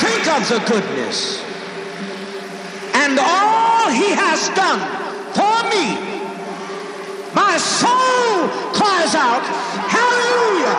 think of the goodness and all he has done for me, my soul cries out, Hallelujah!